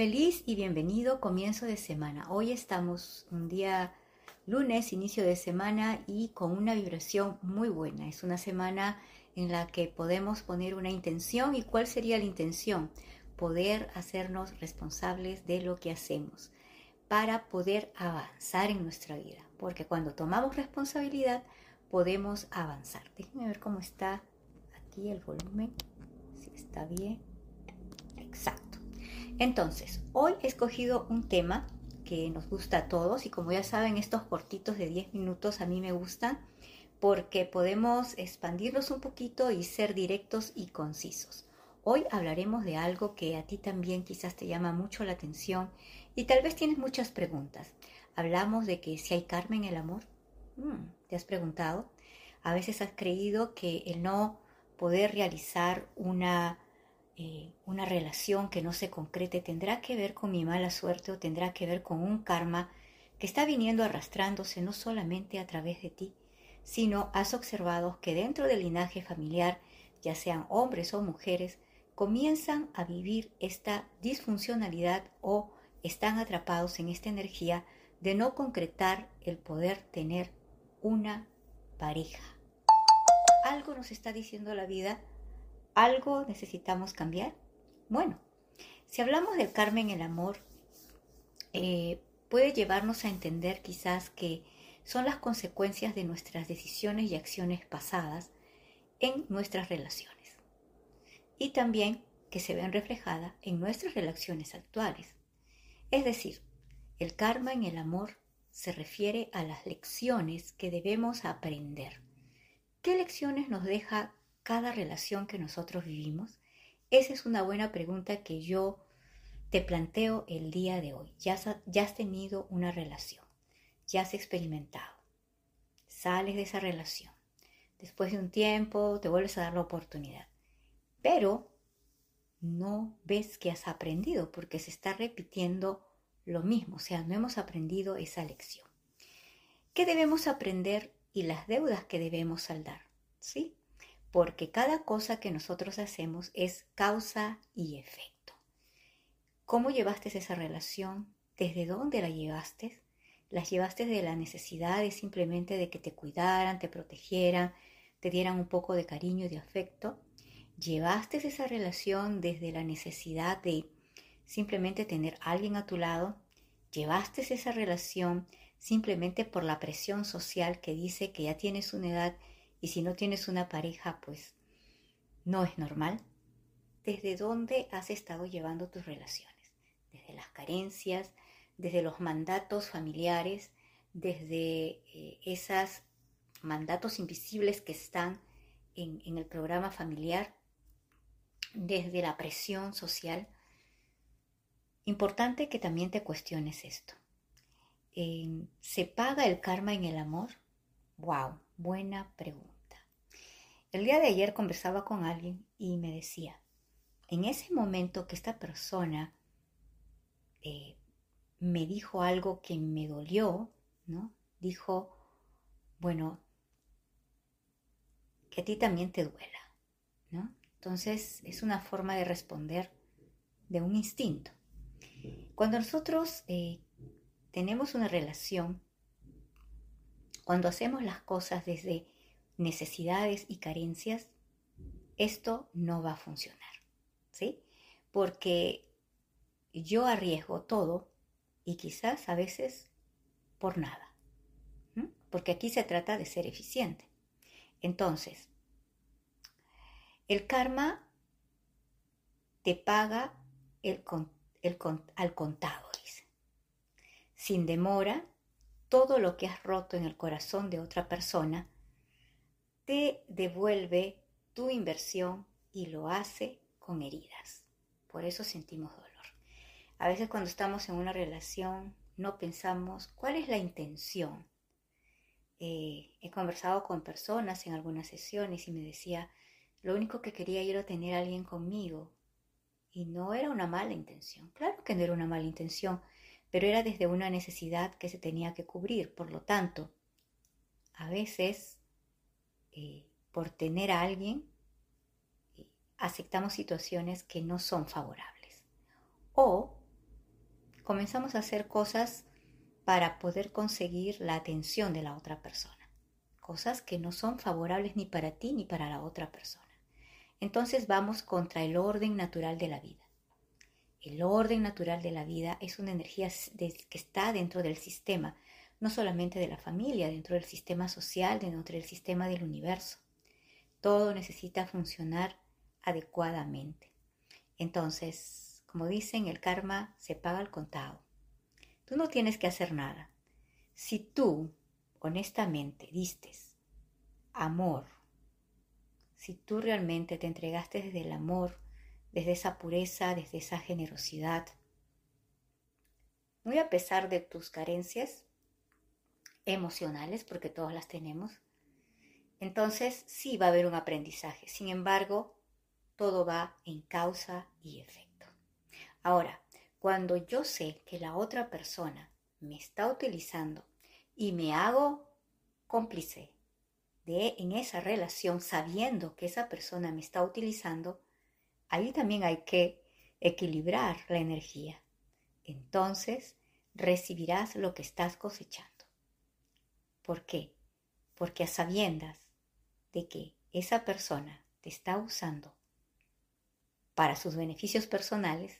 Feliz y bienvenido comienzo de semana. Hoy estamos un día lunes, inicio de semana y con una vibración muy buena. Es una semana en la que podemos poner una intención. ¿Y cuál sería la intención? Poder hacernos responsables de lo que hacemos para poder avanzar en nuestra vida. Porque cuando tomamos responsabilidad podemos avanzar. Déjenme ver cómo está aquí el volumen. Si está bien. Exacto. Entonces, hoy he escogido un tema que nos gusta a todos y como ya saben, estos cortitos de 10 minutos a mí me gustan porque podemos expandirlos un poquito y ser directos y concisos. Hoy hablaremos de algo que a ti también quizás te llama mucho la atención y tal vez tienes muchas preguntas. Hablamos de que si hay karma en el amor. Mm, ¿Te has preguntado? A veces has creído que el no poder realizar una eh, una relación que no se concrete tendrá que ver con mi mala suerte o tendrá que ver con un karma que está viniendo arrastrándose no solamente a través de ti, sino has observado que dentro del linaje familiar, ya sean hombres o mujeres, comienzan a vivir esta disfuncionalidad o están atrapados en esta energía de no concretar el poder tener una pareja. Algo nos está diciendo la vida ¿Algo necesitamos cambiar? Bueno, si hablamos del karma en el amor, eh, puede llevarnos a entender quizás que son las consecuencias de nuestras decisiones y acciones pasadas en nuestras relaciones. Y también que se ven reflejadas en nuestras relaciones actuales. Es decir, el karma en el amor se refiere a las lecciones que debemos aprender. ¿Qué lecciones nos deja cada relación que nosotros vivimos? Esa es una buena pregunta que yo te planteo el día de hoy. Ya, has tenido una relación, ya has experimentado, sales de esa relación. Después de un tiempo te vuelves a dar la oportunidad, pero no ves que has aprendido porque se está repitiendo lo mismo, o sea, no hemos aprendido esa lección. ¿Qué debemos aprender y las deudas que debemos saldar? ¿Sí? Porque cada cosa que nosotros hacemos es causa y efecto. ¿Cómo llevaste esa relación? ¿Desde dónde la llevaste? ¿Las llevaste de la necesidad de simplemente de que te cuidaran, te protegieran, te dieran un poco de cariño y de afecto? ¿Llevaste esa relación desde la necesidad de simplemente tener a alguien a tu lado? ¿Llevaste esa relación simplemente por la presión social que dice que ya tienes una edad y si no tienes una pareja, pues no es normal. ¿Desde dónde has estado llevando tus relaciones? Desde las carencias, desde los mandatos familiares, desde eh, esos mandatos invisibles que están en, en el programa familiar, desde la presión social. Importante que también te cuestiones esto. ¿Se paga el karma en el amor? ¡Wow! Buena pregunta. El día de ayer conversaba con alguien y me decía, en ese momento que esta persona eh, me dijo algo que me dolió, ¿no? Dijo, bueno, que a ti también te duela, ¿no? Entonces es una forma de responder de un instinto. Cuando nosotros eh, tenemos una relación, cuando hacemos las cosas desde necesidades y carencias, esto no va a funcionar, ¿sí? Porque yo arriesgo todo y quizás a veces por nada, porque aquí se trata de ser eficiente. Entonces, el karma te paga el, el, al contado, dice. Sin demora, todo lo que has roto en el corazón de otra persona te devuelve tu inversión y lo hace con heridas. Por eso sentimos dolor. A veces cuando estamos en una relación no pensamos cuál es la intención. Eh, he conversado con personas en algunas sesiones y me decía, lo único que quería era tener a alguien conmigo. Y no era una mala intención. Claro que no era una mala intención, pero era desde una necesidad que se tenía que cubrir. Por lo tanto, a veces eh, por tener a alguien, eh, aceptamos situaciones que no son favorables. O comenzamos a hacer cosas para poder conseguir la atención de la otra persona. Cosas que no son favorables ni para ti ni para la otra persona. Entonces vamos contra el orden natural de la vida. El orden natural de la vida es una energía que está dentro del sistema, no solamente de la familia, dentro del sistema social, dentro del sistema del universo. Todo necesita funcionar adecuadamente. Entonces, como dicen, el karma se paga al contado. Tú no tienes que hacer nada. Si tú, honestamente, distes amor, si tú realmente te entregaste desde el amor, desde esa pureza, desde esa generosidad, muy a pesar de tus carencias emocionales, porque todas las tenemos, entonces sí va a haber un aprendizaje. Sin embargo, todo va en causa y efecto. Ahora, cuando yo sé que la otra persona me está utilizando y me hago cómplice de en esa relación sabiendo que esa persona me está utilizando, ahí también hay que equilibrar la energía. Entonces recibirás lo que estás cosechando. ¿Por qué? Porque a sabiendas de que esa persona te está usando para sus beneficios personales,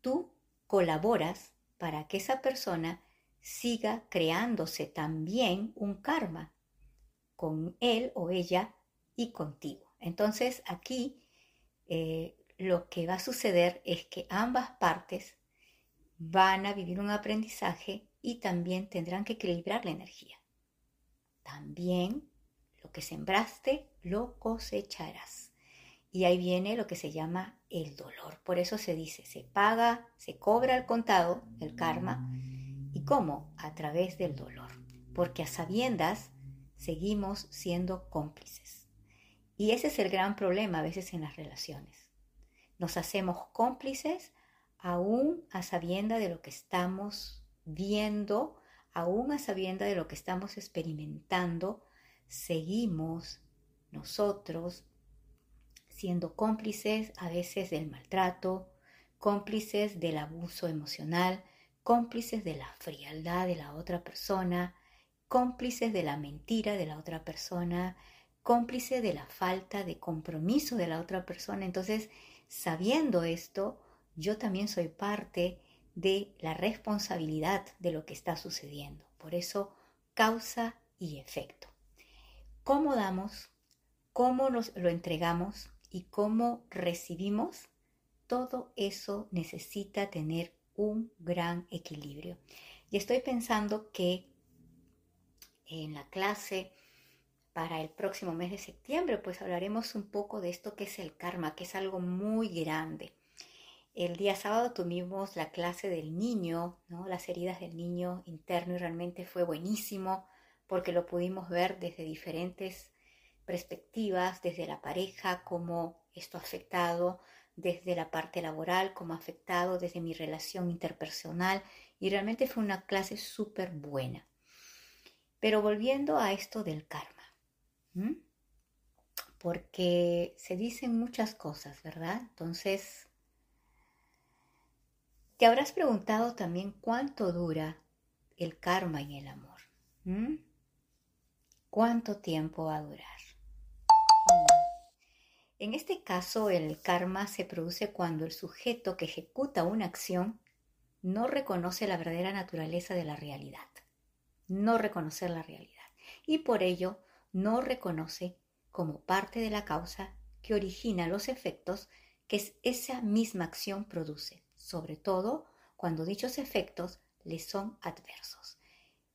tú colaboras para que esa persona siga creándose también un karma con él o ella y contigo. Entonces aquí eh, lo que va a suceder es que ambas partes van a vivir un aprendizaje y también tendrán que equilibrar la energía. También lo que sembraste, lo cosecharás. Y ahí viene lo que se llama el dolor. Por eso se dice, se paga, se cobra el contado, el karma. ¿Y cómo? A través del dolor. Porque a sabiendas seguimos siendo cómplices. Y ese es el gran problema a veces en las relaciones. Nos hacemos cómplices aún a sabienda de lo que estamos viendo, aún a sabienda de lo que estamos experimentando, seguimos nosotros siendo cómplices a veces del maltrato, cómplices del abuso emocional, cómplices de la frialdad de la otra persona, cómplices de la mentira de la otra persona, cómplices de la falta de compromiso de la otra persona. Entonces, sabiendo esto, yo también soy parte de la responsabilidad de lo que está sucediendo. Por eso, causa y efecto cómo damos, cómo nos lo entregamos y cómo recibimos, todo eso necesita tener un gran equilibrio. Y estoy pensando que en la clase para el próximo mes de septiembre, pues hablaremos un poco de esto que es el karma, que es algo muy grande. El día sábado tuvimos la clase del niño, las heridas del niño interno y realmente fue buenísimo porque lo pudimos ver desde diferentes perspectivas, desde la pareja, cómo esto ha afectado, desde la parte laboral, cómo ha afectado, desde mi relación interpersonal, y realmente fue una clase súper buena. Pero volviendo a esto del karma, porque se dicen muchas cosas, ¿verdad? Entonces, te habrás preguntado también cuánto dura el karma en el amor. ¿Cuánto tiempo va a durar? En este caso, el karma se produce cuando el sujeto que ejecuta una acción no reconoce la verdadera naturaleza de la realidad, no reconocer la realidad, y por ello no reconoce como parte de la causa que origina los efectos que esa misma acción produce, sobre todo cuando dichos efectos le son adversos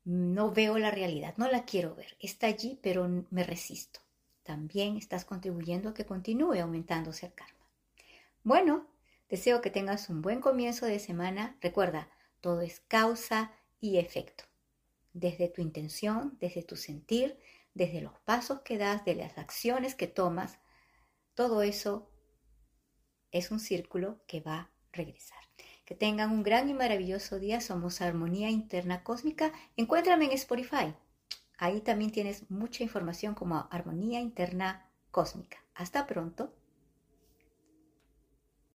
no veo la realidad, no la quiero ver, está allí, pero me resisto. También estás contribuyendo a que continúe aumentándose el karma. Bueno, deseo que tengas un buen comienzo de semana. Recuerda, todo es causa y efecto. Desde tu intención, desde tu sentir, desde los pasos que das, de las acciones que tomas, todo eso es un círculo que va regresar. Que tengan un gran y maravilloso día. Somos Armonía Interna Cósmica. Encuéntrame en Spotify. Ahí también tienes mucha información como Armonía Interna Cósmica. Hasta pronto.